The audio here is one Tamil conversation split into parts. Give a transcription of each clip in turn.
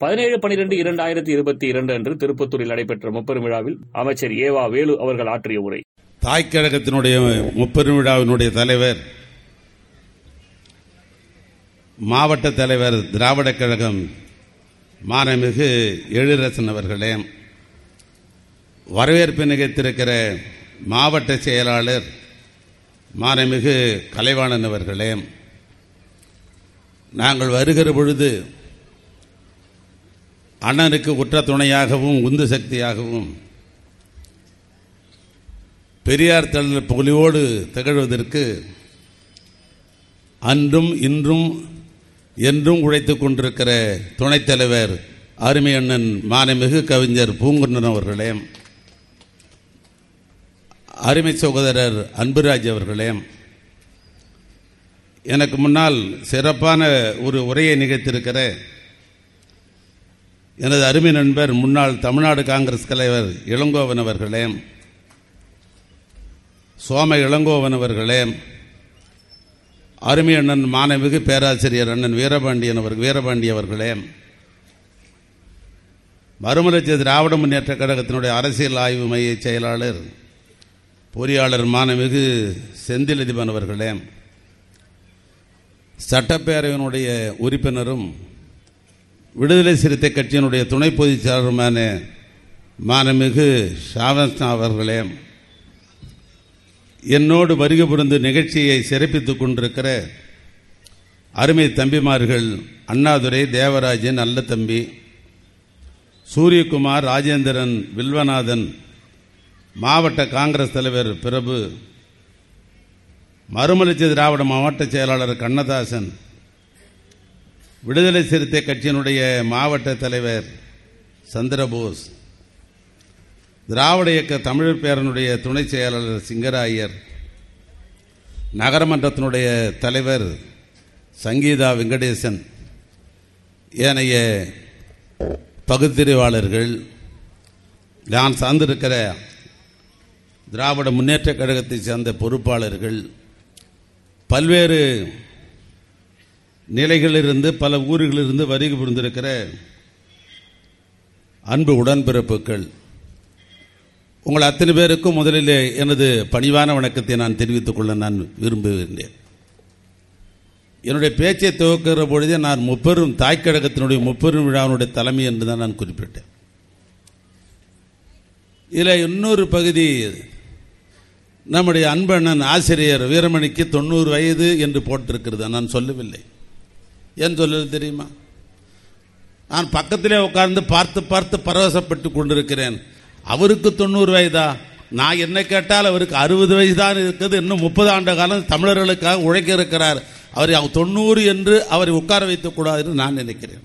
பதினேழு பனிரெண்டு இரண்டாயிரத்தி இருபத்தி இரண்டு அன்று திருப்பத்தூரில் நடைபெற்ற முப்பெரும் விழாவில் அமைச்சர் ஏவா வேலு அவர்கள் ஆற்றிய உரை. தாய் கழகத்தினுடைய முப்பெரும் விழாவினுடைய தலைவர் மாவட்ட தலைவர் திராவிட கழகம் மானமிகு எழிலரசன் அவர்களே வரவேற்பு நிகழ்த்திருக்கிற மாவட்ட செயலாளர் மானமிகு கலைவாணன் அவர்களே நாங்கள் வருகிற பொழுது அண்ணனுக்கு உற்ற துணையாகவும் உந்து சக்தியாகவும் பெரியார் தள்ள புலியோடு திகழ்வதற்கு அன்றும் இன்றும் என்றும் உழைத்துக் கொண்டிருக்கிற துணைத் தலைவர் அருமை அண்ணன் மானமிகு கவிஞர் பூங்குன்றன் அவர்களே அருமை சகோதரர் அன்புராஜ் அவர்களே எனக்கு முன்னால் சிறப்பான ஒரு உரையை நிகழ்த்திருக்கிற எனது அருமை நண்பர் முன்னாள் தமிழ்நாடு காங்கிரஸ் தலைவர் இளங்கோவன் அவர்களே சோம இளங்கோவன் அவர்களே அருமை அண்ணன் மாணவிகு பேராசிரியர் அண்ணன் வீரபாண்டியன் அவர் வீரபாண்டி அவர்களே மறுமலர்ச்சி திராவிட முன்னேற்ற கழகத்தினுடைய அரசியல் ஆய்வு மைய செயலாளர் பொறியாளர் மாணவிகு செந்திலதிபன் அவர்களே சட்டப்பேரவையினுடைய உறுப்பினரும் விடுதலை சிறுத்தை கட்சியினுடைய துணை பொதுச் செயலருமான மானமிகு ஷாவஸ்னா அவர்களே என்னோடு வருகை புரிந்து நிகழ்ச்சியை சிறப்பித்துக் கொண்டிருக்கிற அருமை தம்பிமார்கள் அண்ணாதுரை தேவராஜன் நல்ல தம்பி சூரியகுமார் ராஜேந்திரன் வில்வநாதன் மாவட்ட காங்கிரஸ் தலைவர் பிரபு மறுமலர்ச்சி திராவிட மாவட்ட செயலாளர் கண்ணதாசன் விடுதலை சிறுத்தை கட்சியினுடைய மாவட்ட தலைவர் சந்திரபோஸ் திராவிட இயக்க தமிழர் பேரனுடைய துணை செயலாளர் சிங்கராயர் நகரமன்றத்தினுடைய தலைவர் சங்கீதா வெங்கடேசன் ஏனைய பகுத்தறிவாளர்கள் நான் சார்ந்திருக்கிற திராவிட முன்னேற்ற கழகத்தை சேர்ந்த பொறுப்பாளர்கள் பல்வேறு நிலைகளிலிருந்து பல ஊர்களிலிருந்து வருகை புரிந்திருக்கிற அன்பு உடன்பிறப்புகள். உங்கள் அத்தனை பேருக்கும் முதலில் எனது பணிவான வணக்கத்தை நான் தெரிவித்துக் கொள்ள நான் விரும்புகின்றேன். என்னுடைய பேச்சை துவக்கிற பொழுதே நான் முப்பெரும் தாய்க்கழகத்தினுடைய முப்பெரும் விழாவினுடைய தலைமை என்று தான் நான் குறிப்பிட்டேன். இதில் இன்னொரு பகுதி நம்முடைய அன்பண்ணன் ஆசிரியர் வீரமணிக்கு தொண்ணூறு வயது என்று போட்டிருக்கிறது? நான் சொல்லவில்லை. ஏன் சொல்லுது தெரியுமா? நான் பக்கத்திலே உட்கார்ந்து பார்த்து பார்த்து பரவசப்பட்டு கொண்டிருக்கிறேன். அவருக்கு தொண்ணூறு வயதா? நான் என்ன கேட்டால் அவருக்கு அறுபது வயசு தான் இருக்குது. இன்னும் முப்பது ஆண்டு காலம் தமிழர்களுக்காக உழைக்க இருக்கிறார். அவரை தொண்ணூறு என்று அவரை உட்கார வைத்துக் கூடாதுன்னு நான் நினைக்கிறேன்.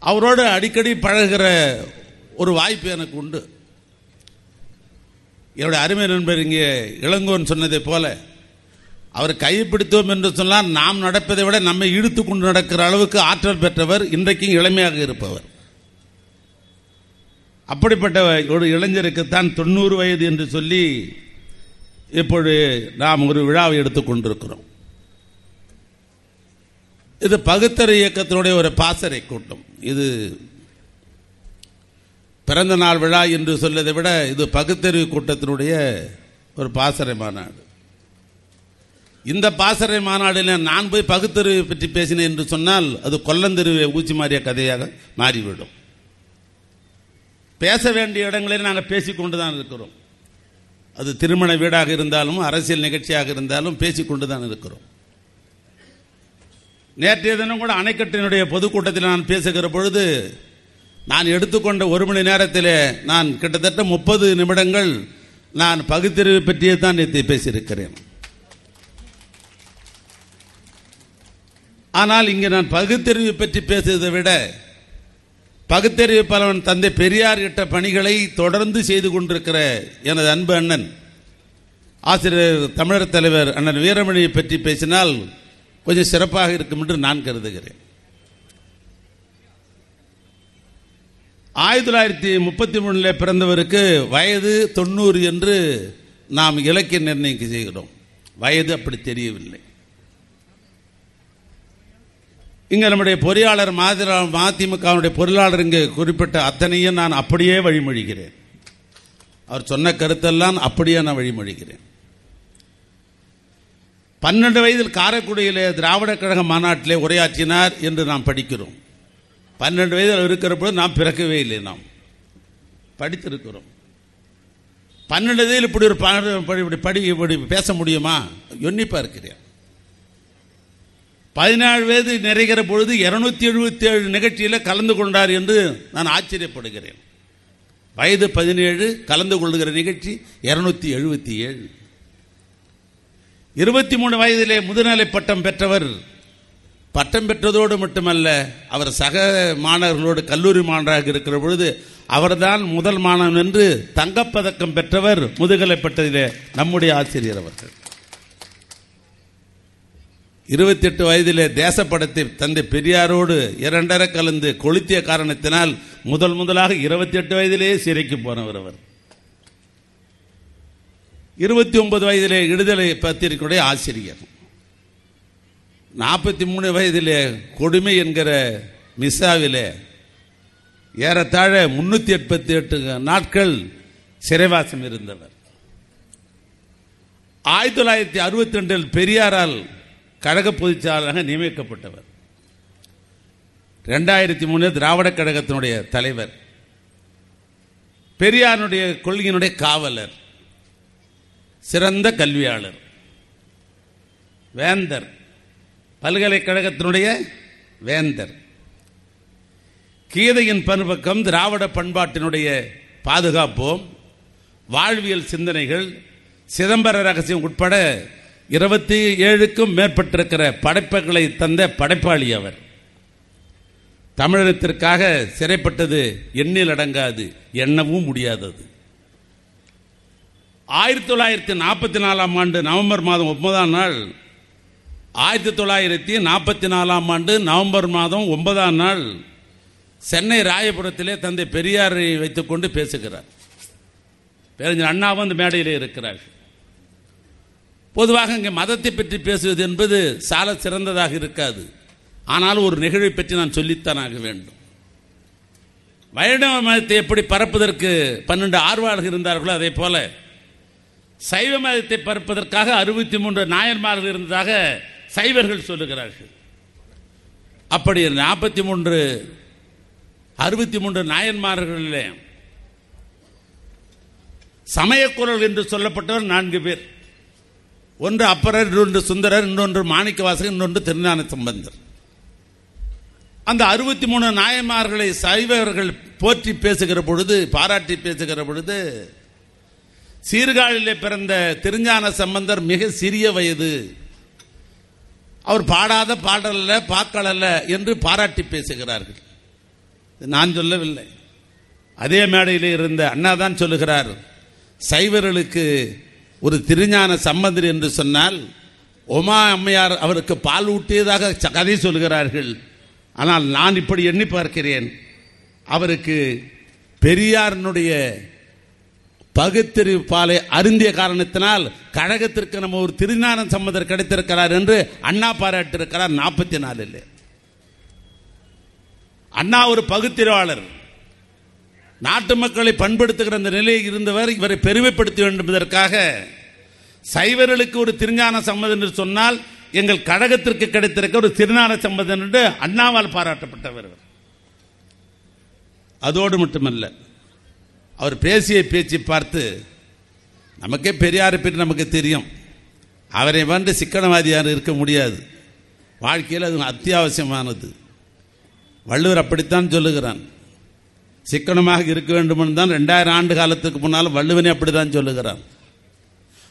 அவரோடு அடிக்கடி பழகிற ஒரு வாய்ப்பு எனக்கு உண்டு. என்னுடைய அருமை நண்பர் இங்கே இளங்கோன் சொன்னதை போல அவர் கைப்பிடித்தோம் என்று சொன்னால் நாம் நடப்பதை விட நம்மை இழுத்து கொண்டு நடக்கிற அளவுக்கு ஆற்றல் பெற்றவர் இன்றைக்கும் இளமையாக இருப்பவர். அப்படிப்பட்ட ஒரு இளைஞருக்குத்தான் தொண்ணூறு வயது என்று சொல்லி இப்பொழுது நாம் ஒரு விழாவை எடுத்துக் கொண்டிருக்கிறோம். இது பகுத்தறி இயக்கத்தினுடைய ஒரு பாசறை கூட்டம். இது பிறந்த நாள் விழா என்று சொல்வதை விட இது பகுத்தறிவு கூட்டத்தினுடைய ஒரு பாசறை மாநாடு இந்த பாசறை மாநாடில் நான் போய் பகுத்தறிவை பற்றி பேசினேன் என்று சொன்னால் அது கொல்லந்தெருவை ஊச்சி மாறிய கதையாக மாறிவிடும். பேச வேண்டிய இடங்களில் நாங்கள் பேசிக்கொண்டு தான் இருக்கிறோம். அது திருமண வீடாக இருந்தாலும் அரசியல் நிகழ்ச்சியாக இருந்தாலும் பேசிக்கொண்டு தான் இருக்கிறோம். நேற்றைய தினம் கூட அணைக்கட்டினுடைய பொதுக்கூட்டத்தில் நான் பேசுகிற பொழுது நான் எடுத்துக்கொண்ட ஒரு மணி நேரத்தில் நான் கிட்டத்தட்ட முப்பது நிமிடங்கள் நான் பகுத்தறிவு பற்றியே தான் நேற்று பேசியிருக்கிறேன். ஆனால் இங்கே நான் பகுத்தறிவு பற்றி பேசுவதை விட பகுத்தறிவு பலவன் தந்தை பெரியார் இட்ட பணிகளை தொடர்ந்து செய்து கொண்டிருக்கிற எனது அன்பு அண்ணன் ஆசிரியர் தமிழர் தலைவர் அண்ணன் வீரமணியை பற்றி பேசினால் கொஞ்சம் சிறப்பாக இருக்கும் என்று நான் கருதுகிறேன். ஆயிரத்தி தொள்ளாயிரத்தி முப்பத்தி மூணில் பிறந்தவருக்கு வயது தொண்ணூறு என்று நாம் இலக்கிய நிர்ணயிக்க செய்கிறோம். வயது அப்படி தெரியவில்லை. இங்கே நம்முடைய பொறியாளர் மாதிரி மதிமுகவுடைய பொருளாளர் இங்கே குறிப்பிட்ட அத்தனையும் நான் அப்படியே வழிமொழிகிறேன். அவர் சொன்ன கருத்தெல்லாம் அப்படியே நான் வழிமொழிகிறேன். பன்னெண்டு வயதில் காரைக்குடியிலே திராவிட கழக மாநாட்டிலே உரையாற்றினார் என்று நாம் படிக்கிறோம். பன்னெண்டு வயதில் இருக்கிற பொழுது நாம் பிறக்கவே இல்லை நாம். படித்திருக்கிறோம். பன்னெண்டு வயதில் இப்படி ஒரு இப்படி படி இப்படி பேச முடியுமா? எண்ணிப்பா இருக்கிறேன் பதினாலு வயது நிறைகிற பொழுது இருநூத்தி எழுபத்தி ஏழு நிகழ்ச்சியில் கலந்து கொண்டார் என்று நான் ஆச்சரியப்படுகிறேன். வயது பதினேழு கலந்து கொள்கிற நிகழ்ச்சி இருநூத்தி எழுபத்தி ஏழு. இருபத்தி மூணு வயதிலே முதுநிலை பட்டம் பெற்றவர் பட்டம் பெற்றதோடு மட்டுமல்ல அவர் சக மாணவர்களோடு கல்லூரி மாணவராக இருக்கிற பொழுது அவர்தான் முதல் மாணவன் என்று தங்கப்பதக்கம் பெற்றவர் முதுகலை பட்டதிலே நம்முடைய ஆசிரியர் அவர்கள். இருபத்தி எட்டு வயதிலே தேசப்படத்தை தந்தை பெரியாரோடு இரண்டரை கலந்து கொளுத்திய காரணத்தினால் முதல் முதலாக இருபத்தி எட்டு வயதிலேயே சிறைக்கு போனவர் அவர். இருபத்தி ஒன்பது வயதிலே விடுதலை பத்திரிகையுடைய ஆசிரியர். நாற்பத்தி மூணு வயதிலே கொடுமை என்கிற மிஸ்ஸாவிலே ஏறத்தாழ முன்னூற்றி எண்பத்தி எட்டு நாட்கள் சிறைவாசம் இருந்தவர். ஆயிரத்தி தொள்ளாயிரத்தி அறுபத்தி ரெண்டில் பெரியாரால் கழக பொதுச்சாளராக நியமிக்கப்பட்டவர். ரெண்டாயிரத்தி மூணு திராவிட கழகத்தினுடைய தலைவர். பெரியாருடைய கொள்கையினுடைய காவலர். சிறந்த கல்வியாளர். வேந்தர். பல்கலைக்கழகத்தினுடைய வேந்தர். கீதையின் பண்பக்கம் திராவிட பண்பாட்டினுடைய பாதுகாப்போம். வாழ்வியல் சிந்தனைகள் சிதம்பர ரகசியம் உட்பட இருபத்தி ஏழுக்கும் மேற்பட்டிருக்கிற படைப்புகளை தந்த படைப்பாளி அவர். தமிழகத்திற்காக சிறைப்பட்டது எண்ணில் அடங்காது எண்ணவும் முடியாதது. ஆயிரத்தி தொள்ளாயிரத்தி நாற்பத்தி நாலாம் ஆண்டு நவம்பர் மாதம் ஒன்பதாம் நாள் ஆயிரத்தி தொள்ளாயிரத்தி நாற்பத்தி நாலாம் ஆண்டு நவம்பர் மாதம் ஒன்பதாம் நாள் சென்னை ராயபுரத்திலே தந்தை பெரியாரை வைத்துக்கொண்டு பேசுகிறார். பேரஞ்சர் அண்ணாவும் அந்த மேடையிலே இருக்கிறார் பொதுவாக இங்கே மதத்தை பற்றி பேசுவது என்பது சால சிறந்ததாக இருக்காது. ஆனால் ஒரு நிகழ்வை பற்றி நான் சொல்லித்தான் ஆக வேண்டும். வைணவ மதத்தை எப்படி பரப்பதற்கு பன்னெண்டு ஆர்வலர்கள் இருந்தார்களோ அதே போல சைவ மதத்தை பரப்பதற்காக அறுபத்தி மூன்று நாயன்மார்கள் இருந்ததாக சைவர்கள் சொல்லுகிறார்கள். அப்படி நாற்பத்தி மூன்று அறுபத்தி மூன்று நாயன்மார்களிலே சமயக்குரல் என்று சொல்லப்பட்டவர் நான்கு பேர். ஒன்று அப்பரர் இன்னொன்று சுந்தரர் இன்னொன்று மாணிக்கவாசகர் இன்னொன்று திருஞான சம்பந்தர். அந்த அறுபத்தி மூணு நாயன்மார்களை சைவர்கள் போற்றி பேசுகிற பொழுது பாராட்டி பேசுகிற பொழுது சீர்காழிலே பிறந்த திருஞான சம்பந்தர் மிக சிறிய வயது. அவர் பாடாத பாடல்ல பாக்களல்ல என்று பாராட்டி பேசுகிறார்கள். நான் சொல்லவில்லை. அதே மேடையில் இருந்த அண்ணா தான் சொல்லுகிறார் சைவர்களுக்கு ஒரு திருஞான சம்பந்தர் என்று சொன்னால் உமா அம்மையார் அவருக்கு பால் ஊட்டியதாக ச- கதை சொல்கிறார்கள். ஆனால் நான் இப்படி எண்ணி பார்க்கிறேன். அவருக்கு பெரியாரினுடைய பகுத்தறிவு பாலை அருந்திய காரணத்தினால் கழகத்திற்கு நம்ம ஒரு திருஞான சம்பந்தர் கிடைத்திருக்கிறார் என்று அண்ணா பாராட்டிருக்கிறார் நாற்பத்தி நாலில். அண்ணா ஒரு பகுத்தறிவாளர். நாட்டு மக்களை பண்படுத்துகிற அந்த நிலையில் இருந்தவர் இவரை பெருமைப்படுத்த வேண்டும் என்பதற்காக சைவர்களுக்கு ஒரு திருஞான சம்மதம் என்று சொன்னால் எங்கள் கழகத்திற்கு கிடைத்திருக்க ஒரு திருஞான சம்மதம் என்று அண்ணாவால் பாராட்டப்பட்டவர் அதோடு மட்டுமல்ல அவர் பேசிய பேச்சு பார்த்து நமக்கே பெரியாரை பற்றி நமக்கு தெரியும். அவரை வந்து சிக்கனவாதியார் இருக்க முடியாது. வாழ்க்கையில் அது அத்தியாவசியமானது. வள்ளுவர் அப்படித்தான் சொல்லுகிறான். சிக்கனமாக இருக்க வேண்டும் தான் ரெண்டாயிரம் ஆண்டு காலத்துக்கு முன்னால் வள்ளுவனே அப்படிதான் சொல்லுகிறான்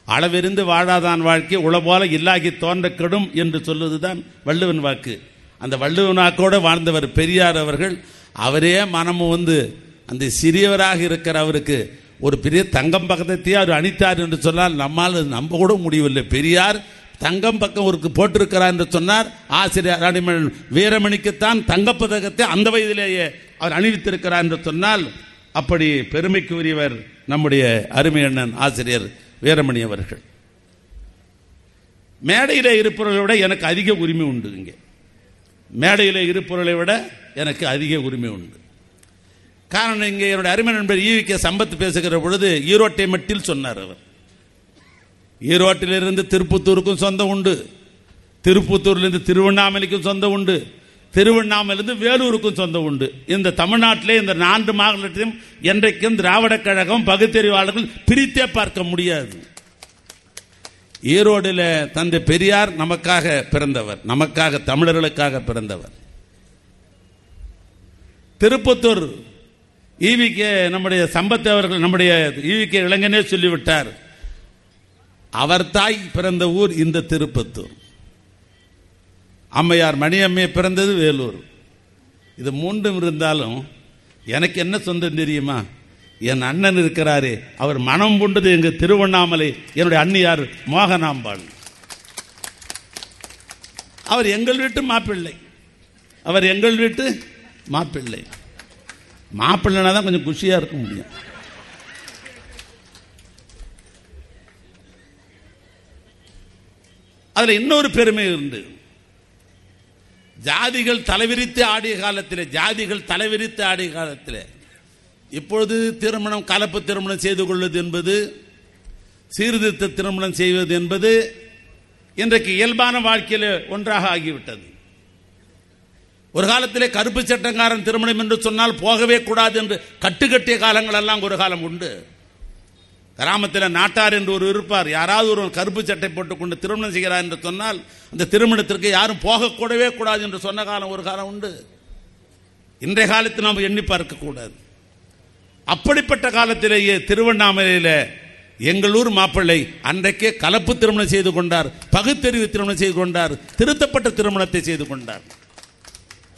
அளவிருந்து வாழாதான் வாழ்க்கை உளபோல இல்லாகி தோன்ற கெடும் என்று சொல்லுவதுதான் வள்ளுவன் வாக்கு. அந்த வள்ளுவன் வாக்கோடு வாழ்ந்தவர் பெரியார் அவர்கள் அவரே மனமும் வந்து அந்த சிறியவராக இருக்கிற அவருக்கு ஒரு பெரிய தங்கம் பக்கத்தையே அவர் அணித்தார் என்று சொன்னால் நம்மால் நம்ப கூட முடியவில்லை. பெரியார் தங்கம் பக்கம் ஒருக்கு போட்டிருக்கிறார் என்று சொன்னார். ஆசிரியர் அடிமன் வீரமணிக்குத்தான் தங்கப்பதக்கத்தை அந்த வயதிலேயே அவர் அணிவித்திருக்கிறார் என்று சொன்னால் அப்படி பெருமைக்கு உரியவர் நம்முடைய அருமை அண்ணன் ஆசிரியர் வீரமணி அவர்கள். மேடையில் இருப்பவர்களை விட எனக்கு அதிக உரிமை உண்டு இங்கே. மேடையில் இருப்பவர்களை விட எனக்கு அதிக உரிமை உண்டு. காரணம் இங்கே என்னுடைய அருமை நண்பர் ஈவிக்க சம்பத் பேசுகிற பொழுது ஈரோட்டை மட்டில் சொன்னார் அவர். ஈரோட்டிலிருந்து திருப்பத்தூருக்கும் சொந்தம் உண்டு. திருப்பத்தூர்லேருந்து திருவண்ணாமலைக்கும் சொந்தம் உண்டு. திருவண்ணாமலிருந்து வேலூருக்கும் சொந்தம் உண்டு. இந்த தமிழ்நாட்டிலே இந்த நான்கு மாநிலத்தையும் என்றைக்கும் திராவிட கழகம் பகுத்தறிவாளர்கள் பிரித்தே பார்க்க முடியாது. ஈரோடில் தந்தை பெரியார் நமக்காக பிறந்தவர். நமக்காக தமிழர்களுக்காக பிறந்தவர். திருப்பத்தூர் ஈவிகே நம்முடைய சம்பத் அவர்கள் நம்முடைய ஈவிகே இளைஞனே சொல்லிவிட்டார். அவர் தாய் பிறந்த ஊர் இந்த திருப்பத்தூர். அம்மையார் மணியம்மை பிறந்தது வேலூர். இது மூன்றும் இருந்தாலும் எனக்கு என்ன சொந்தம் தெரியுமா? என் அண்ணன் இருக்கிறாரே அவர் மனம் பூண்டது எங்க திருவண்ணாமலை என்னுடைய அண்ணியார் மோகனாம்பாள். அவர் எங்கள் வீட்டு மாப்பிள்ளை. அவர் எங்கள் வீட்டு மாப்பிள்ளை. மாப்பிள்ளைனா தான் கொஞ்சம் குஷியா இருக்க முடியும். அதில் இன்னொரு பெருமை உண்டு. ஜாதிகள் தலைவிரித்து ஆடிய காலத்தில் ஜாதிகள் தலைவிரித்து ஆடிய காலத்தில் இப்பொழுது திருமணம் கலப்பு திருமணம் செய்து கொள்வது என்பது சீர்திருத்த திருமணம் செய்வது என்பது இன்றைக்கு இயல்பான வாழ்க்கையில் ஒன்றாக ஆகிவிட்டது. ஒரு காலத்திலே கருப்பு சட்டங்காரன் திருமணம் என்று சொன்னால் போகவே கூடாது என்று கட்டுக்கட்டிய காலங்கள் எல்லாம் ஒரு காலம் உண்டு. கிராமத்தில் நாட்டார் என்று ஒரு இருப்பார். யாராவது ஒரு கருப்பு சட்டை போட்டுக்கொண்டு திருமணம் செய்கிறார் என்று சொன்னால் அந்த திருமணத்திற்கு யாரும் போகக்கூடவே கூடாது என்று சொன்ன காலம் ஒரு காலம் உண்டு. இன்றைய காலத்தில் நாம் எண்ணி பார்க்க கூடாது. அப்படிப்பட்ட காலத்திலேயே திருவண்ணாமலையில் எங்களூர் மாப்பிள்ளை அன்றைக்கே கலப்பு திருமணம் செய்து கொண்டார் பகுத்தறிவு திருமணம் செய்து கொண்டார் திருத்தப்பட்ட திருமணத்தை செய்து கொண்டார்.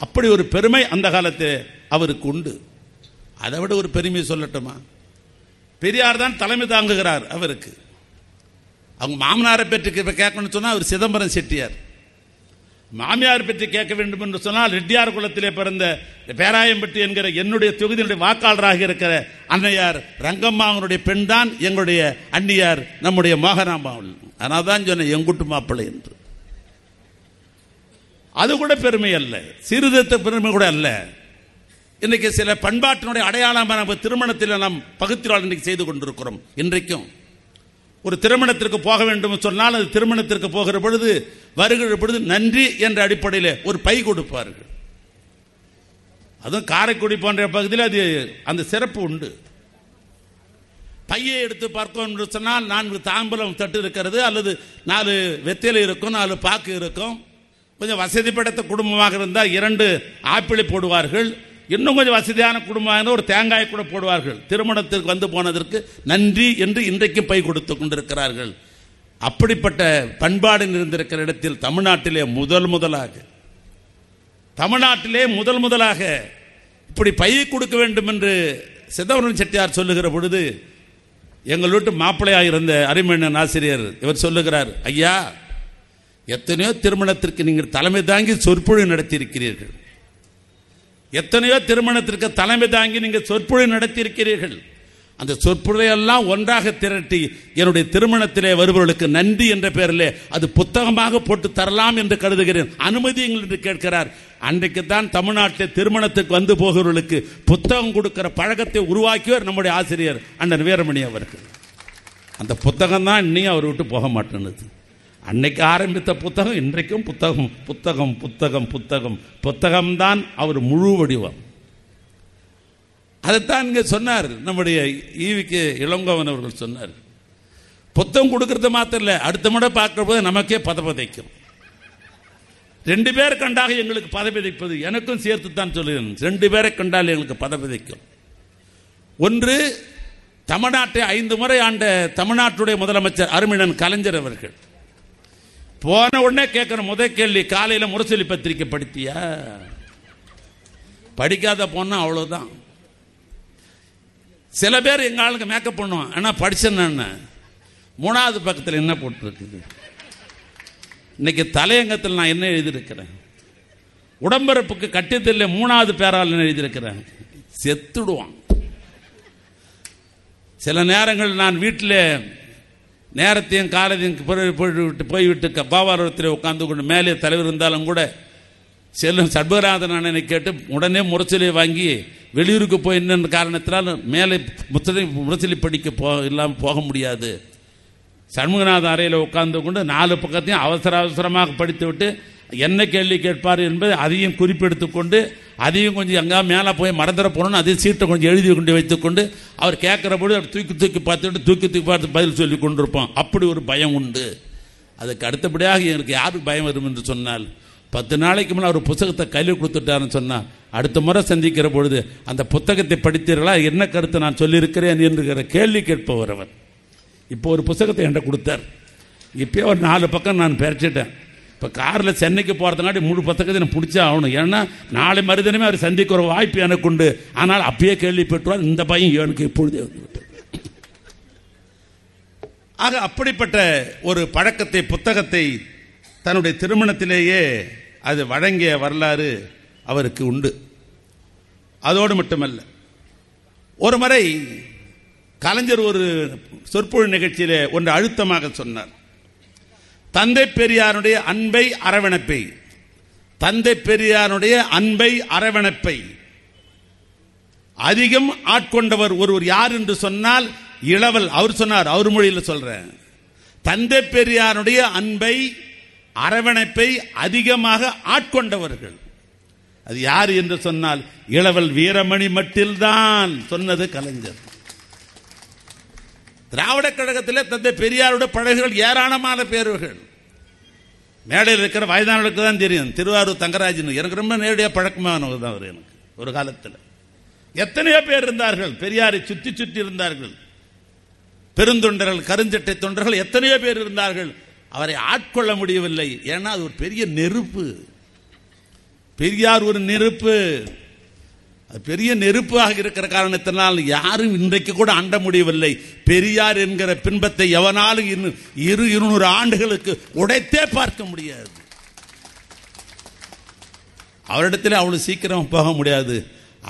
அப்படி ஒரு பெருமை அந்த காலத்தில் அவருக்கு உண்டு. அதை விட ஒரு பெருமை சொல்லட்டுமா? பெரியார் தான் தலைமை தாங்குகிறார் அவருக்கு. அவங்க மாமனாரை பற்றி இப்போ கேட்கணும்னு சொன்னால் அவர் சிதம்பரம் செட்டியார். மாமியார் பற்றி கேட்க வேண்டும் என்று சொன்னால் ரெட்டியார் குலத்திலே பிறந்த பேராயம்பட்டி என்கிற என்னுடைய தொகுதியினுடைய வாக்காளராக இருக்கிற அன்னையார் ரங்கம்மாவனுடைய பெண் தான் எங்களுடைய அன்னியார் நம்முடைய மோகனாம்பாவன் அதனால தான் சொன்னேன் எங்குட்டு மாப்பிள்ளை என்று. அது கூட பெருமை அல்ல. சீர்திருத்த பெருமை கூட அல்ல. இன்றைக்கு சில பண்பாட்டினுடைய அடையாளமாக நம்ம திருமணத்தில் நாம் பகுத்திரால் இன்றைக்கு செய்து கொண்டிருக்கிறோம். இன்றைக்கும் ஒரு திருமணத்திற்கு போக வேண்டும் சொன்னால் அது திருமணத்திற்கு போகிற பொழுது வருகிற பொழுது நன்றி என்ற அடிப்படையில் ஒரு பை கொடுப்பார்கள். அதுவும் காரைக்குடி போன்ற பகுதியில் அது அந்த சிறப்பு உண்டு. பையை எடுத்து பார்த்தோம் என்று சொன்னால் நான்கு தாம்பலம் தட்டு இருக்கிறது அல்லது நாலு வெத்திலை இருக்கும் நாலு பாக்கு இருக்கும். கொஞ்சம் வசதி படைத்த குடும்பமாக இருந்தால் இரண்டு ஆப்பிளை போடுவார்கள். இன்னும் கொஞ்சம் வசதியான குடும்பமாக இருந்தால் ஒரு தேங்காய் கூட போடுவார்கள். திருமணத்திற்கு வந்து போனதற்கு நன்றி என்று இன்றைக்கும் பை கொடுத்து கொண்டிருக்கிறார்கள். அப்படிப்பட்ட பண்பாடு இருந்திருக்கிற இடத்தில் தமிழ்நாட்டிலே முதல் முதலாக தமிழ்நாட்டிலே முதல் முதலாக இப்படி பை கொடுக்க வேண்டும் என்று சிதம்பரம் செட்டியார் சொல்லுகிற பொழுது எங்கள் வீட்டு மாப்பிள்ளையாக இருந்த அரிமண்ணன் ஆசிரியர் இவர் சொல்லுகிறார் ஐயா எத்தனையோ திருமணத்திற்கு நீங்கள் தலைமை தாங்கி சொற்பொழிவு நடத்தியிருக்கிறீர்கள். எத்தனையோ திருமணத்திற்கு தலைமை தாங்கி நீங்கள் சொற்பொழிவு நடத்தியிருக்கிறீர்கள். அந்த சொற்பொழிவையெல்லாம் ஒன்றாக திரட்டி என்னுடைய திருமணத்திலே வருபவர்களுக்கு நன்றி என்ற பெயரிலே அது புத்தகமாக போட்டு தரலாம் என்று கருதுகிறேன். அனுமதியுங்கள் என்று கேட்கிறார். அன்றைக்கு தான் தமிழ்நாட்டில் திருமணத்துக்கு வந்து போகிறவர்களுக்கு புத்தகம் கொடுக்கிற பழக்கத்தை உருவாக்கியவர் நம்முடைய ஆசிரியர் அண்ணன் வீரமணி அவர்கள். அந்த புத்தகம் தான் இன்னையும் அவர் விட்டு போக மாட்டேன்னுது. அன்னைக்கு ஆரம்பித்த புத்தகம் இன்றைக்கும் புத்தகம் புத்தகம் புத்தகம் புத்தகம். புத்தகம்தான் அவர் முழு வடிவம். அதைத்தான் இங்கே சொன்னார். நம்முடைய ஈவிக்கு இளங்கோவன் அவர்கள் சொன்னார். புத்தகம் கொடுக்கறது மாத்திரம் இல்லை அடுத்த முறை பார்க்கிற போது நமக்கே பதப்பதைக்கும். ரெண்டு பேர் கண்டாக எங்களுக்கு பதவிதைப்பது எனக்கும் சேர்த்து தான் சொல்லுகிறேன். ரெண்டு பேரை கண்டால் எங்களுக்கு பதவிதைக்கும் ஒன்று தமிழ்நாட்டை ஐந்து முறை ஆண்ட தமிழ்நாட்டுடைய முதலமைச்சர் அருமிணன் கலைஞர் அவர்கள். போன உடனே கேட்கிற முதல் கேள்வி காலையில் முரசொலி பத்திரிக்கை படித்தியா படிக்காத பொண்ணு அவ்வளவுதான். சில பேர் எங்க ஆளுங்க மேக்கப் பண்ணுவான் ஆனா படிச்சேன்னு மூணாவது பக்கத்தில் என்ன போட்டிருக்குது? இன்னைக்கு தலையங்கத்தில் நான் என்ன எழுதியிருக்கிறேன்? உடம்பரப்புக்கு கட்டியத்தில் மூணாவது பேரால் என்ன எழுதியிருக்கிறேன்? செத்துடுவான். சில நேரங்கள் நான் வீட்டில் நேரத்தையும் காலத்தையும் போய்விட்டு போய்விட்டு பாவாரத்தில் உட்கார்ந்து கொண்டு மேலே தலைவர் இருந்தாலும் கூட செல்லும் சண்முகநாதன் அண்ணனை கேட்டு உடனே முரசொலியை வாங்கி வெளியூருக்கு போய் என்னென்ன காரணத்தினால் மேலே முத்தலை முரசொலி படிக்க போ இல்லாமல் போக முடியாது. சண்முகநாத அறையில் உட்கார்ந்து கொண்டு நாலு பக்கத்தையும் அவசர அவசரமாக படித்து விட்டு என்ன கேள்வி கேட்பார் என்பது அதையும் குறிப்பெடுத்து கொண்டு அதையும் கொஞ்சம் எங்கா மேலே போய் மறந்துட போகணும்னு அதையும் சீட்டை கொஞ்சம் எழுதி கொண்டு வைத்துக்கொண்டு அவர் கேட்குற பொழுது அவர் தூக்கி தூக்கி பார்த்துட்டு தூக்கி தூக்கி பார்த்து பதில் சொல்லி கொண்டிருப்போம். அப்படி ஒரு பயம் உண்டு. அதுக்கு அடுத்தபடியாக எனக்கு யாருக்கு பயம் வரும் என்று சொன்னால் பத்து நாளைக்கு முன்னே அவர் புத்தகத்தை கையில் கொடுத்துட்டாருன்னு சொன்னால் அடுத்த முறை சந்திக்கிற பொழுது அந்த புத்தகத்தை படித்தீர்களா? என்ன கருத்தை நான் சொல்லியிருக்கிறேன் என்கிற கேள்வி கேட்பவர் அவர். இப்போ ஒரு புத்தகத்தை என்கிட்ட கொடுத்தார். இப்போ ஒரு நாலு பக்கம் நான் பறிச்சிட்டேன் இப்போ காரில் சென்னைக்கு போகிறதுனாடி முழு புத்தகத்தை நான் பிடிச்சா ஆகணும். ஏன்னா நாளை மறுதினமே அவர் சந்திக்கிற வாய்ப்பு எனக்கு உண்டு. ஆனால் அப்பயே கேள்வி பெற்றுவார் இந்த பையன் எனக்கு இப்பொழுதே வந்து ஆக அப்படிப்பட்ட ஒரு பழக்கத்தை புத்தகத்தை தன்னுடைய திருமணத்திலேயே அது வழங்கிய வரலாறு அவருக்கு உண்டு. அதோடு மட்டுமல்ல ஒரு முறை கலைஞர் ஒரு சொற்பொழி நிகழ்ச்சியிலே ஒன்று அழுத்தமாக சொன்னார். தந்தை பெரியாருடைய அன்பை அரவணைப்பை தந்தை பெரியாருடைய அன்பை அரவணைப்பை அதிகம் ஆட்கொண்டவர் ஒருவர் யார் என்று சொன்னால் இளவல் அவர் சொன்னார் அவர் மொழியில் சொல்றேன். தந்தை பெரியாருடைய அன்பை அரவணைப்பை அதிகமாக ஆட்கொண்டவர்கள். அது யார் என்று சொன்னால் இளவல் வீரமணி மட்டில்தான் சொன்னது கலைஞர். திராவிட கழகத்தில் தந்தை பெரியாருடைய பழகுகள் ஏராளமான பேர்கள். மேடையில் இருக்கிற வயதானவர்களுக்கு தான் தெரியும். திருவாரூர் தங்கராஜன் எனக்கு ரொம்ப நேரடியாக பழக்கமானவர் தான் அவர் எனக்கு ஒரு காலத்தில். எத்தனையோ பேர் இருந்தார்கள் பெரியாரை சுற்றி சுற்றி இருந்தார்கள். பெருந்தொண்டர்கள் கருஞ்சட்டை தொண்டர்கள் எத்தனையோ பேர் இருந்தார்கள். அவரை ஆட்கொள்ள முடியவில்லை. ஏன்னா அது ஒரு பெரிய நெருப்பு. பெரியார் ஒரு நெருப்பு. அது பெரிய நெருப்பாக இருக்கிற காரணத்தினால் யாரும் இன்றைக்கு கூட அண்ட முடியவில்லை. பெரியார் என்கிற பின்பத்தை எவனாலும் இன்னும் இரு இருநூறு ஆண்டுகளுக்கு உடைத்தே பார்க்க முடியாது. அவரிடத்தில் அவ்வளவு சீக்கிரம் போக முடியாது.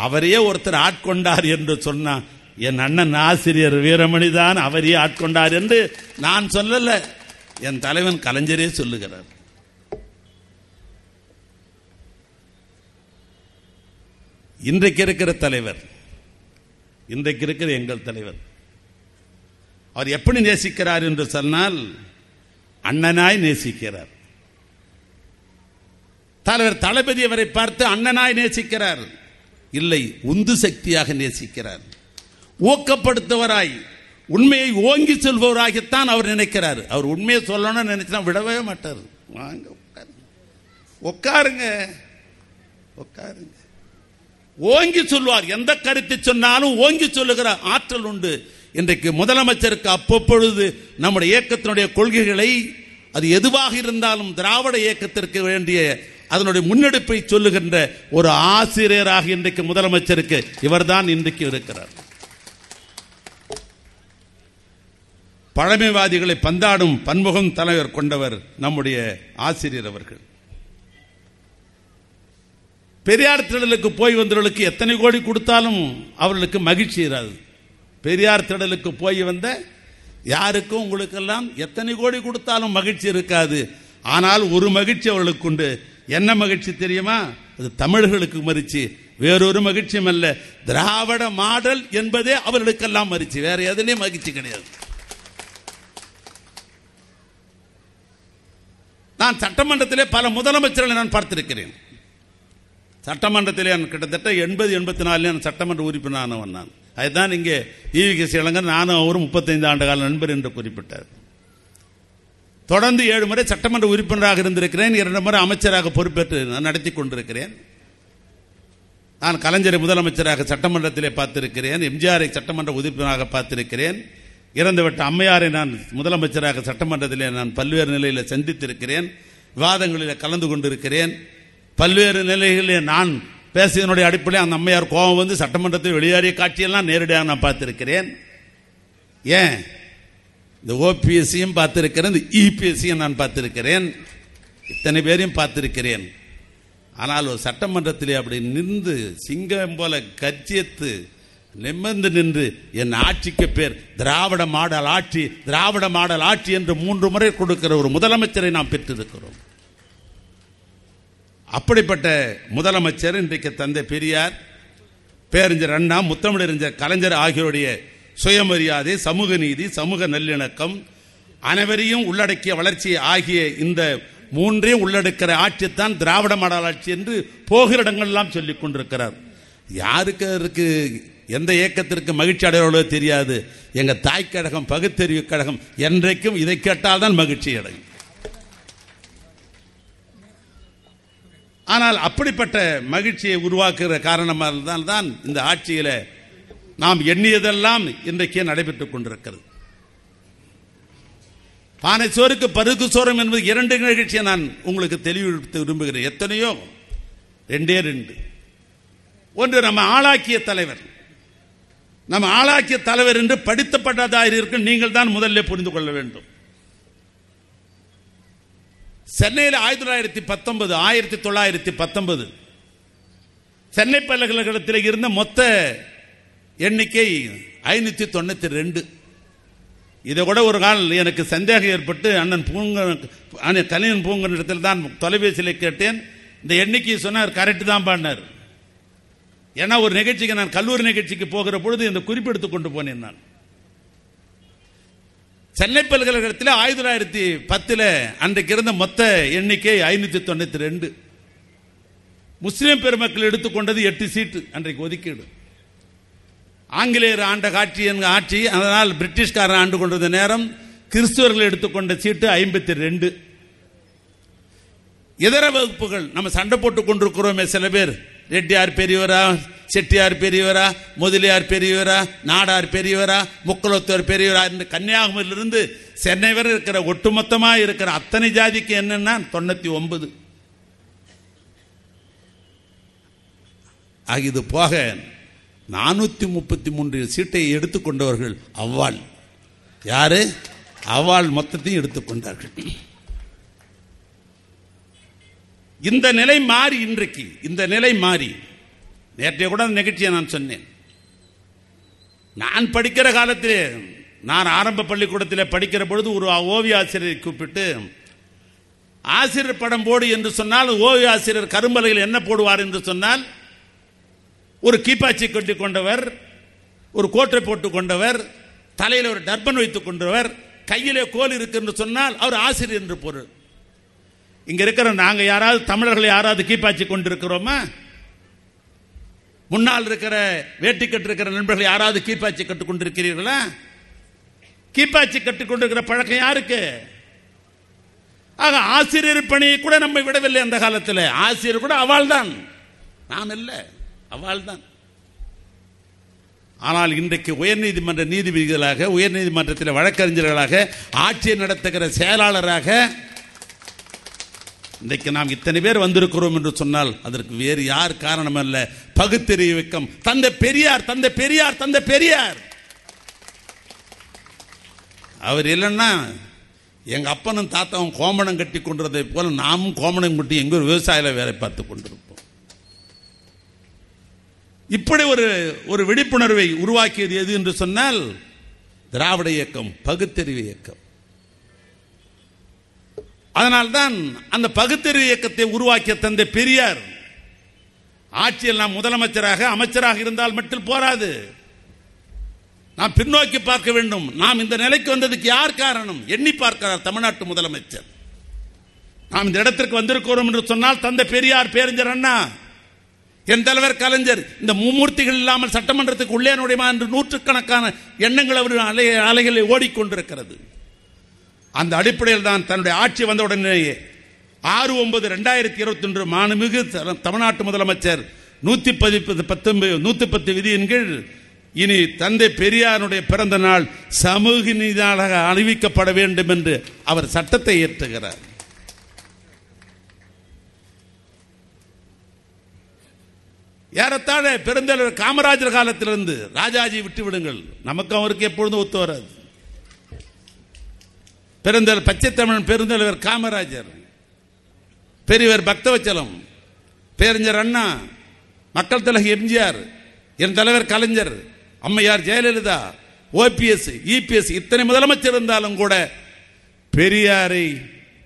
அவரையே ஒருத்தர் ஆட்கொண்டார் என்று சொன்னான் என் அண்ணன் ஆசிரியர் வீரமணி தான் அவரையே ஆட்கொண்டார் என்று நான் சொல்லல. என் தலைவன் கலைஞரே சொல்லுகிறார். இன்றைக்கு இருக்கிற தலைவர் இன்றைக்கு இருக்கிற எங்கள் தலைவர் அவர் எப்படி நேசிக்கிறார் என்று சொன்னால் அண்ணனாய் நேசிக்கிறார். தலைவர் தளபதி அவரை பார்த்து அண்ணனாய் நேசிக்கிறார். இல்லை உந்து சக்தியாக நேசிக்கிறார். ஊக்கப்படுத்துவராய் உண்மையை ஓங்கி செல்பவராகத்தான் அவர் நினைக்கிறார். அவர் உண்மையை சொல்லணும்னு நினைச்சா விடவே மாட்டார். வாங்க உட்காருங்க. உட்காருங்க. உட்காருங்க. ஓங்கி சொல்வார் எந்த கருத்தை சொன்னாலும் ஓங்கி சொல்லுகிற ஆற்றல் உண்டு. இன்றைக்கு முதலமைச்சருக்கு அப்பப்பொழுது நம்முடைய இயக்கத்தினுடைய கொள்கைகளை அது எதுவாக இருந்தாலும் திராவிட இயக்கத்திற்கு வேண்டிய அதனுடைய முன்னெடுப்பை சொல்லுகின்ற ஒரு ஆசிரியராக இன்றைக்கு முதலமைச்சருக்கு இவர்தான் இன்றைக்கு இருக்கிறார். பழமைவாதிகளை பந்தாடும் பன்முகம் தலைவர் கொண்டவர் நம்முடைய ஆசிரியர் அவர்கள். பெரியார் திடலுக்கு போய் வந்தவர்களுக்கு எத்தனை கோடி கொடுத்தாலும் அவர்களுக்கு மகிழ்ச்சி இராது. பெரியார் திடலுக்கு போய் வந்த யாருக்கும் உங்களுக்கெல்லாம் எத்தனை கோடி கொடுத்தாலும் மகிழ்ச்சி இருக்காது. ஆனால் ஒரு மகிழ்ச்சி அவர்களுக்கு உண்டு. என்ன மகிழ்ச்சி தெரியுமா? அது தமிழர்களுக்கு மறிச்சு. வேறொரு மகிழ்ச்சியும் அல்ல. திராவிட மாடல் என்பதே அவர்களுக்கெல்லாம் மறிச்சு. வேற எதுலேயும் மகிழ்ச்சி கிடையாது. நான் சட்டமன்றத்திலே பல முதலமைச்சர்களை நான் பார்த்திருக்கிறேன். சட்டமன்றத்திலே கிட்டத்தட்ட எண்பது எண்பத்தி நாலு நான் சட்டமன்ற உறுப்பினரானவன் நான். அதுதான் இங்கே ஈவி கே நானும் அவரும் முப்பத்தைந்து ஆண்டு கால நண்பர் என்று குறிப்பிட்டார். தொடர்ந்து ஏழு முறை சட்டமன்ற உறுப்பினராக இருந்திருக்கிறேன் இரண்டு முறை அமைச்சராக பொறுப்பேற்று நான் நடத்தி கொண்டிருக்கிறேன். நான் கலைஞரை முதலமைச்சராக சட்டமன்றத்திலே பார்த்திருக்கிறேன் எம்ஜிஆரை சட்டமன்ற உறுப்பினராக பார்த்திருக்கிறேன். இறந்துவிட்ட அம்மையாரை நான் முதலமைச்சராக சட்டமன்றத்திலே நான் பல்வேறு நிலையில் சந்தித்திருக்கிறேன். விவாதங்களில் கலந்து கொண்டிருக்கிறேன். பல்வேறு நிலைகளிலே நான் பேசியதனுடைய அடிப்படையில் அந்த அம்மையார் கோபம் வந்து சட்டமன்றத்தில் வெளியேறிய காட்சியெல்லாம் நேரடியாக நான் பார்த்திருக்கிறேன். ஏன்? இந்த ஓபிஎஸ்சியும் பார்த்திருக்கிறேன் இந்த இபிஎஸ்சியும் நான் பார்த்திருக்கிறேன். இத்தனை பேரையும் பார்த்திருக்கிறேன். ஆனால் ஒரு சட்டமன்றத்திலே அப்படி நின்று சிங்கம் போல கச்சியத்து நிமிர்ந்து நின்று என் ஆட்சிக்கு பேர் திராவிட மாடல் ஆட்சி திராவிட மாடல் ஆட்சி என்று மூன்று முறை கொடுக்கிற ஒரு முதலமைச்சரை நாம் பெற்றிருக்கிறோம். அப்படிப்பட்ட முதலமைச்சர் இன்றைக்கு தந்தை பெரியார் பேரறிஞர் அண்ணா முத்தமிழறிஞர் கலைஞர் ஆகியோருடைய சுயமரியாதை சமூக நீதி சமூக நல்லிணக்கம் அனைவரையும் உள்ளடக்கிய வளர்ச்சி ஆகிய இந்த மூன்றே உள்ளடக்கிற ஆட்சித்தான் திராவிட மாடல் ஆட்சி என்று போகிற இடங்கள்லாம் சொல்லிக் கொண்டிருக்கிறார். யாருக்கு இருக்கு? எந்த இயக்கத்திற்கு மகிழ்ச்சி அடைகிறவளோ தெரியாது. எங்கள் தாய் கழகம் பகுத்தறிவு கழகம் என்றைக்கும் இதை கேட்டால்தான் மகிழ்ச்சி அடையும். ஆனால் அப்படிப்பட்ட மகிழ்ச்சியை உருவாக்குகிற காரணமாக தான் இந்த ஆட்சியில் நாம் எண்ணியதெல்லாம் இன்றைக்கே நடைபெற்றுக் கொண்டிருக்கிறது. பானை சோறுக்கு பருக்கு சோரம் என்பது இரண்டு நிகழ்ச்சியை நான் உங்களுக்கு தெளிவுபடுத்த விரும்புகிறேன். எத்தனையோ? ரெண்டே ரெண்டு. ஒன்று நம்ம ஆளாக்கிய தலைவர். நம்ம ஆளாக்கிய தலைவர் என்று படித்தப்பட்டதாயிருக்கு நீங்கள் தான் முதல்ல புரிந்து கொள்ள வேண்டும். சென்னையில் ஆயிரத்தி தொள்ளாயிரத்தி பத்தொன்பது ஆயிரத்தி தொள்ளாயிரத்தி பத்தொன்பது. சென்னை பல்கலைக்கழகத்தில் இருந்த மொத்த எண்ணிக்கை ஐநூத்தி தொண்ணூத்தி ரெண்டு. இதை கூட ஒரு கால் எனக்கு சந்தேகம் ஏற்பட்டு அண்ணன் பூங்க அண்ணன் கலியன் பூங்கன் இடத்தில் தான் தொலைபேசியில் கேட்டேன். இந்த எண்ணிக்கையை சொன்னார் கரெக்ட் தான் பாடினார். ஏன்னா ஒரு நிகழ்ச்சிக்கு நான் கல்லூரி நிகழ்ச்சிக்கு போகிற பொழுது இந்த குறிப்பெடுத்து கொண்டு போனேன் நான். சென்னை பல்கலைக்கழகத்தில் ஆயிரத்தி தொள்ளாயிரத்தி பத்தில் அன்றைக்கு இருந்த மொத்த எண்ணிக்கை ஐநூத்தி தொண்ணூத்தி ரெண்டு. முஸ்லிம் பெருமக்கள் எடுத்துக்கொண்டது எட்டு சீட்டு அன்றைக்கு ஒதுக்கீடு. ஆங்கிலேயர் ஆண்ட காட்சி என்ற ஆட்சி அதனால் பிரிட்டிஷ்காரர் ஆண்டு கொண்டிருந்த நேரம் கிறிஸ்துவர்கள் எடுத்துக்கொண்ட சீட்டு ஐம்பத்தி ரெண்டு. இதர வகுப்புகள் நம்ம சண்டை போட்டுக் கொண்டிருக்கிறோமே சில பேர். ரெட்டியார் பெரியவரா செட்டியார் பெரியவரா முதலியார் பெரியவரா நாடார் பெரியவரா முக்குலத்தோர் பெரியவரா என்று கன்னியாகுமரியிலிருந்து சென்னை வரை இருக்கிற ஒட்டுமொத்தமா இருக்கிற அத்தனை ஜாதிக்கு என்னன்னா தொண்ணூத்தி ஒன்பது. இது போக நானூத்தி முப்பத்தி மூன்று சீட்டை எடுத்துக்கொண்டவர்கள் அவ்வாள். யாரு? அவ்வாள் மொத்தத்தையும் எடுத்துக்கொண்டார்கள். இந்த நிலை மாறி இன்றைக்கு இந்த நிலை மாறி நேற்றைய கூட அந்த நிகழ்ச்சியை நான் சொன்னேன். நான் படிக்கிற காலத்தில் நான் ஆரம்ப பள்ளிக்கூடத்தில் படிக்கிற பொழுது ஒரு ஓவிய ஆசிரியரை கூப்பிட்டு ஆசிரியர் படம் போடு என்று சொன்னால் ஓவிய ஆசிரியர் கரும்பலையில் என்ன போடுவார் என்று சொன்னால் ஒரு கீப்பாச்சி கட்டி கொண்டவர் ஒரு கோட்டை போட்டு கொண்டவர் தலையில் ஒரு டர்பன் வைத்துக் கொண்டவர் கையிலே கோல் இருக்கு என்று சொன்னால் அவர் ஆசிரியர் என்று பொருள். இங்க இருக்கிற நாங்கள் யாராவது தமிழர்களை யாராவது கீப்பாச்சி கொண்டிருக்கிறோமா? முன்னால் இருக்கிற வேட்டி கட்டிருக்கிற நண்பர்கள் யாராவது கீப்பாச்சி கட்டுக் கொண்டிருக்கிறீர்களா? கீப்பாச்சி கட்டுக் கொண்டிருக்கிற பழக்கம் யாருக்கு? ஆக ஆசிரியர் பணியை கூட நம்ம விடவில்லை அந்த காலத்தில். ஆசிரியர் கூட அவள் தான் நாம் இல்லை அவள் தான் ஆனால் இன்றைக்கு உயர்நீதிமன்ற நீதிபதிகளாக உயர்நீதிமன்றத்தில் வழக்கறிஞர்களாக ஆட்சியை நடத்துகிற செயலாளராக இன்றைக்கு நாம் இத்தனை பேர் வந்திருக்கிறோம் என்று சொன்னால் அதற்கு வேறு யார் காரணம் அல்ல? பகுத்தறிவு இயக்கம் தந்தை பெரியார் தந்தை பெரியார் தந்தை பெரியார். அவர் இல்லைன்னா எங்கள் அப்பனும் தாத்தாவும் கோமணம் கட்டி கொண்டதை போல நாமும் கோமணம் கட்டி எங்கள் விவசாயில வேலை பார்த்து கொண்டிருப்போம். இப்படி ஒரு ஒரு விழிப்புணர்வை உருவாக்கியது எது என்று சொன்னால் திராவிட இயக்கம் பகுத்தறிவு இயக்கம். அதனால்தான் அந்த பகுத்தறிவு இயக்கத்தை உருவாக்கிய தந்தை பெரியார் ஆட்சியில் நாம் முதலமைச்சராக அமைச்சராக இருந்தால் மட்டும் போராது. நாம் பின்னோக்கி பார்க்க வேண்டும். நாம் இந்த நிலைக்கு வந்ததுக்கு யார் காரணம்? எண்ணி பார்க்கிறார் தமிழ்நாட்டு முதலமைச்சர். நாம் இந்த இடத்திற்கு வந்திருக்கிறோம் என்று சொன்னால் தந்தை பெரியார் பேரஞ்சர் அண்ணா என் தலைவர் கலைஞர் இந்த மும்மூர்த்திகள் இல்லாமல் சட்டமன்றத்துக்கு உள்ளே நுழைமா என்று நூற்றுக்கணக்கான எண்ணங்கள் அவர் அலை அலைகளை ஓடிக்கொண்டிருக்கிறது. அந்த அடிப்படையில் தான் தன்னுடைய ஆட்சி வந்த உடனேயே ஆறு ஒன்பது ரெண்டாயிரத்தி இருபத்தி ஒன்று மாண்புமிகு தமிழ்நாட்டு முதலமைச்சர் நூத்தி பதிப்பது பத்தொன்பது நூத்தி பத்து விதியின் கீழ் இனி தந்தை பெரியாருடைய பிறந்த நாள் சமூக நீதியாக அறிவிக்கப்பட வேண்டும் என்று அவர் சட்டத்தை இயற்றுகிறார். ஏறத்தாழ பெருந்தலைவர் காமராஜர் காலத்திலிருந்து ராஜாஜி விட்டு விடுங்கள் நமக்கு அவருக்கு எப்பொழுதும் ஒத்து வராது. பெருந்தல் பச்சை தமிழன் பெருந்தலைவர் காமராஜர் பெரியவர் பக்தவச்சலம் பேரஞ்சர் அண்ணா மக்கள் தலைவர் எம்ஜிஆர் என் தலைவர் கலைஞர் அம்மையார் ஜெயலலிதா ஓபிஎஸ் இபிஎஸ் இத்தனை முதலமைச்சர் இருந்தாலும் கூட பெரியாரை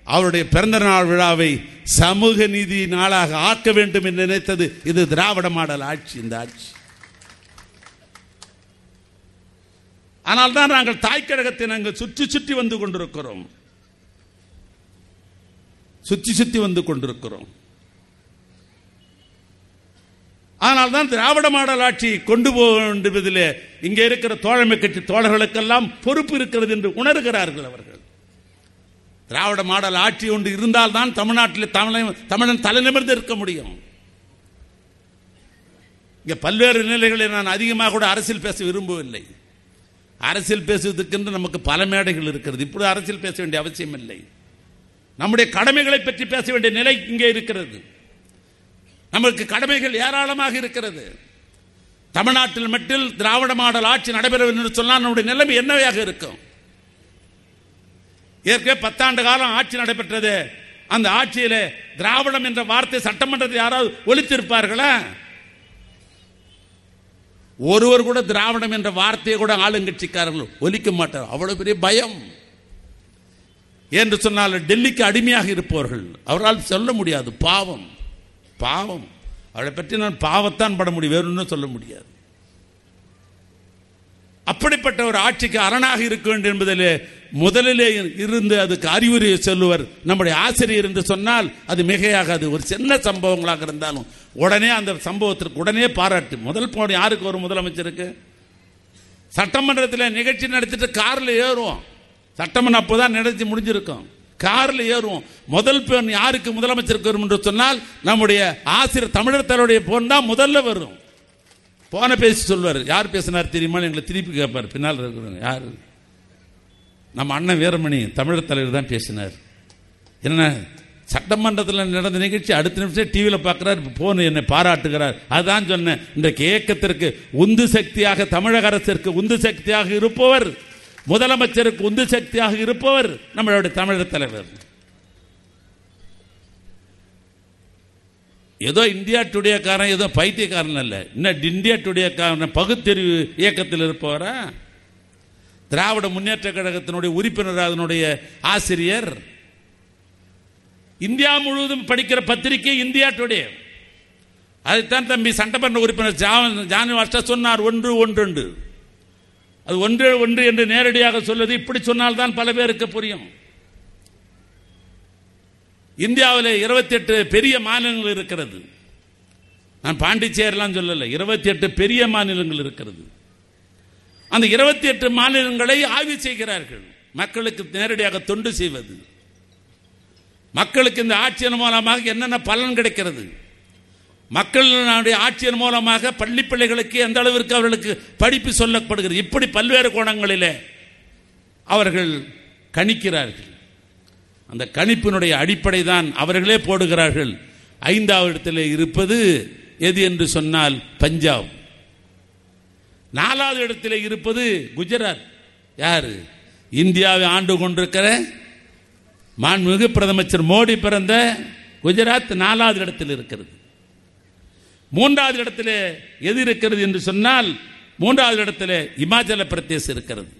அவருடைய பிறந்த நாள் விழாவை சமூக நீதி நாளாக ஆக்க வேண்டும் என்று நினைத்தது. இது திராவிட மாடல் ஆட்சி இந்த ஆட்சி. ஆனால் தான் நாங்கள் தாய்க்கழகத்தை நாங்கள் சுற்றி சுற்றி வந்து கொண்டிருக்கிறோம். சுற்றி சுற்றி வந்து கொண்டிருக்கிறோம். ஆனால் தான் திராவிட மாடல் ஆட்சி கொண்டு போக இங்கே இருக்கிற தோழமை கட்சி தோழர்களுக்கெல்லாம் பொறுப்பு இருக்கிறது என்று உணர்கிறார்கள் அவர்கள். திராவிட மாடல் ஆட்சி ஒன்று இருந்தால் தான் தமிழ்நாட்டில் தமிழன் தமிழன் தலைநிமிர்ந்து இருக்க முடியும். இங்கே பல்வேறு நிலைகளை நான் அதிகமாக கூட அரசியல் பேச விரும்பவில்லை. அரசியல் பேசுவதற்கென்று நமக்கு பல மேடைகள் இருக்கிறது. இப்படி அரசியல் பேச வேண்டிய அவசியம் இல்லை. நம்முடைய கடமைகளை பற்றி பேச வேண்டிய நிலை இங்கே இருக்கிறது. நமக்கு கடமைகள் ஏராளமாக இருக்கிறது. தமிழ்நாட்டில் மட்டும் திராவிட மாடல் ஆட்சி நடைபெறவில்லை என்று சொன்னால் நம்முடைய நிலைமை என்னவையாக இருக்கும்? ஏற்கனவே பத்தாண்டு காலம் ஆட்சி நடைபெற்றது. அந்த ஆட்சியில் திராவிடம் என்ற வார்த்தை சட்டமன்றத்தில் யாராவது ஒழித்திருப்பார்களா ஒருவர் கூட திராவிடம் என்ற வார்த்தையை கூட ஆளுங்கட்சிக்காரர்கள் ஒலிக்க மாட்டார். அவ்வளவு பெரிய பயம். என்று சொன்னால் டெல்லிக்கு அடிமையாக இருப்பவர்கள். அவரால் சொல்ல முடியாது. பாவம். பாவம். அவளை பற்றி நான் பாவத்தான் பட முடியும். வேறு ஒன்றும் சொல்ல முடியாது. அப்படிப்பட்ட ஒரு ஆட்சிக்கு அரணாக இருக்க வேண்டும் என்பதில் முதலிலே இருந்து அதுக்கு அறிவுரையை சொல்லுவர். நம்முடைய ஆசிரியர் என்று சொன்னால் அது மிகையாகாது. ஒரு சின்ன சம்பவங்களாக இருந்தாலும் உடனே அந்த சம்பவத்திற்கு உடனே பாராட்டு. முதல் போன யாருக்கு ஒரு முதலமைச்சருக்கு? சட்டமன்றத்தில் நிகழ்ச்சி நடத்திட்டு காரில் ஏறுவோம். சட்டமன்றம் அப்போதான் நிகழ்ச்சி முடிஞ்சிருக்கும். காரில் ஏறுவோம். முதல் பெண் யாருக்கு முதலமைச்சருக்கு வரும் என்று சொன்னால் நம்முடைய ஆசிரியர் தமிழர் தலைவருடைய பொன் தான் முதல்ல வரும். போன பேசி சொல்வார். யார் பேசினார் தெரியுமா? எங்களை திருப்பி கேட்பார். பின்னால் இருக்கிறவங்க யார்? நம்ம அண்ணன் வீரமணி தமிழர் தலைவர் தான் பேசினார். என்ன? சட்டமன்றத்தில் நடந்த நிகழ்ச்சி அடுத்த நிமிஷம் டிவியில் பார்க்குறார் போன் என்னை பாராட்டுகிறார். அதுதான் சொன்னேன். இன்றைக்கு இயக்கத்திற்கு உந்து சக்தியாக தமிழக அரசிற்கு உந்து சக்தியாக இருப்பவர் முதலமைச்சருக்கு உந்து சக்தியாக இருப்பவர் நம்மளுடைய தமிழர் தலைவர். ஏதோ இந்தியா டுடேக்காரன் ஏதோ பைத்தியக்காரன் அல்ல. இன்னும் இந்தியா டுடேக்காரன் பகுத்தறிவு இயக்கத்தில் இருப்பவரா? திராவிட முன்னேற்ற கழகத்தினுடைய உறுப்பினர் அதனுடைய ஆசிரியர்? இந்தியா முழுவதும் படிக்கிற பத்திரிகை இந்தியா டுடே அதைத்தான் தம்பி சட்டமன்ற உறுப்பினர் ஜானி வாஸ்டா சொன்னார் ஒன்று ஒன்று அது ஒன்று ஒன்று என்று நேரடியாக சொல்வது இப்படி சொன்னால்தான் பல பேருக்கு புரியும். இந்தியாவில் இருபத்தி எட்டு பெரிய மாநிலங்கள் இருக்கிறது. நான் பாண்டிச்சேரிலாம் சொல்லலை. இருபத்தி எட்டு பெரிய மாநிலங்கள் இருக்கிறது. அந்த இருபத்தி எட்டு மாநிலங்களை ஆய்வு செய்கிறார்கள். மக்களுக்கு நேரடியாக தொண்டு செய்வது. மக்களுக்கு இந்த ஆட்சியின் மூலமாக என்னென்ன பலன் கிடைக்கிறது? மக்களுடைய ஆட்சியின் மூலமாக பள்ளி பிள்ளைகளுக்கு எந்த அளவிற்கு அவர்களுக்கு படிப்பு சொல்லப்படுகிறது? இப்படி பல்வேறு கோணங்களிலே அவர்கள் கணிக்கிறார்கள். அந்த கணிப்பினுடைய அடிப்படை தான் அவர்களே போடுகிறார்கள். ஐந்தாவது இடத்தில் இருப்பது எது என்று சொன்னால் பஞ்சாப். நாலாவது இடத்தில் இருப்பது குஜராத். யார்? இந்தியாவை ஆண்டு கொண்டிருக்கிற மாண்புமிகு பிரதமர் மோடி பிறந்த குஜராத் நாலாவது இடத்தில் இருக்கிறது. மூன்றாவது இடத்தில் எது இருக்கிறது என்று சொன்னால் மூன்றாவது இடத்தில் இமாச்சல பிரதேசம் இருக்கிறது.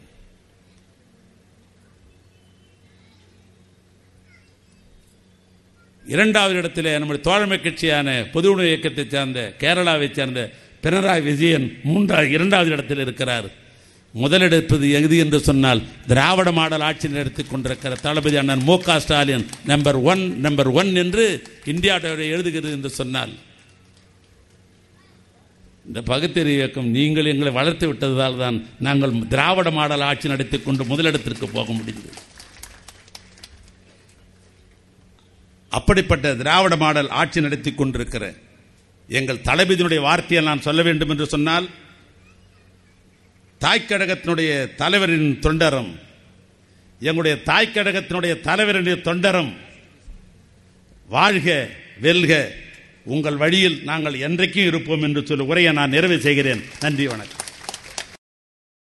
இரண்டாவது இடத்தில் நம்முடைய தோழமை கட்சியான பொது உணவு இயக்கத்தை சார்ந்த கேரளாவை சேர்ந்த பினராயி விஜயன் மூன்றாவது இரண்டாவது இடத்தில் இருக்கிறார். முதலெடுப்பது எது என்று சொன்னால் திராவிட மாடல் ஆட்சி நடத்தி கொண்டிருக்கிற தளபதி அண்ணன் M K Stalin number one number one என்று இந்தியா எழுதுகிறது என்று சொன்னால் இந்த பகுத்தறிவு இயக்கம் நீங்கள் எங்களை வளர்த்து விட்டதால் தான் நாங்கள் திராவிட மாடல் ஆட்சி நடத்தி கொண்டு முதலிடத்திற்கு போக முடிந்தது. அப்படிப்பட்ட திராவிட மாடல் ஆட்சி நடத்தி கொண்டிருக்கிற எங்கள் தளபதியினுடைய வார்த்தையை நான் சொல்ல வேண்டும் என்று சொன்னால் தாய்க்கழகத்தினுடைய தலைவரின் தொண்டரம் எங்களுடைய தாய்க்கழகத்தினுடைய தலைவருடைய தொண்டரம் வாழ்க வெல்க. உங்கள் வழியில் நாங்கள் என்றைக்கும் இருப்போம் என்று சொல்லி உரையை நான் நிறைவு செய்கிறேன். நன்றி வணக்கம்.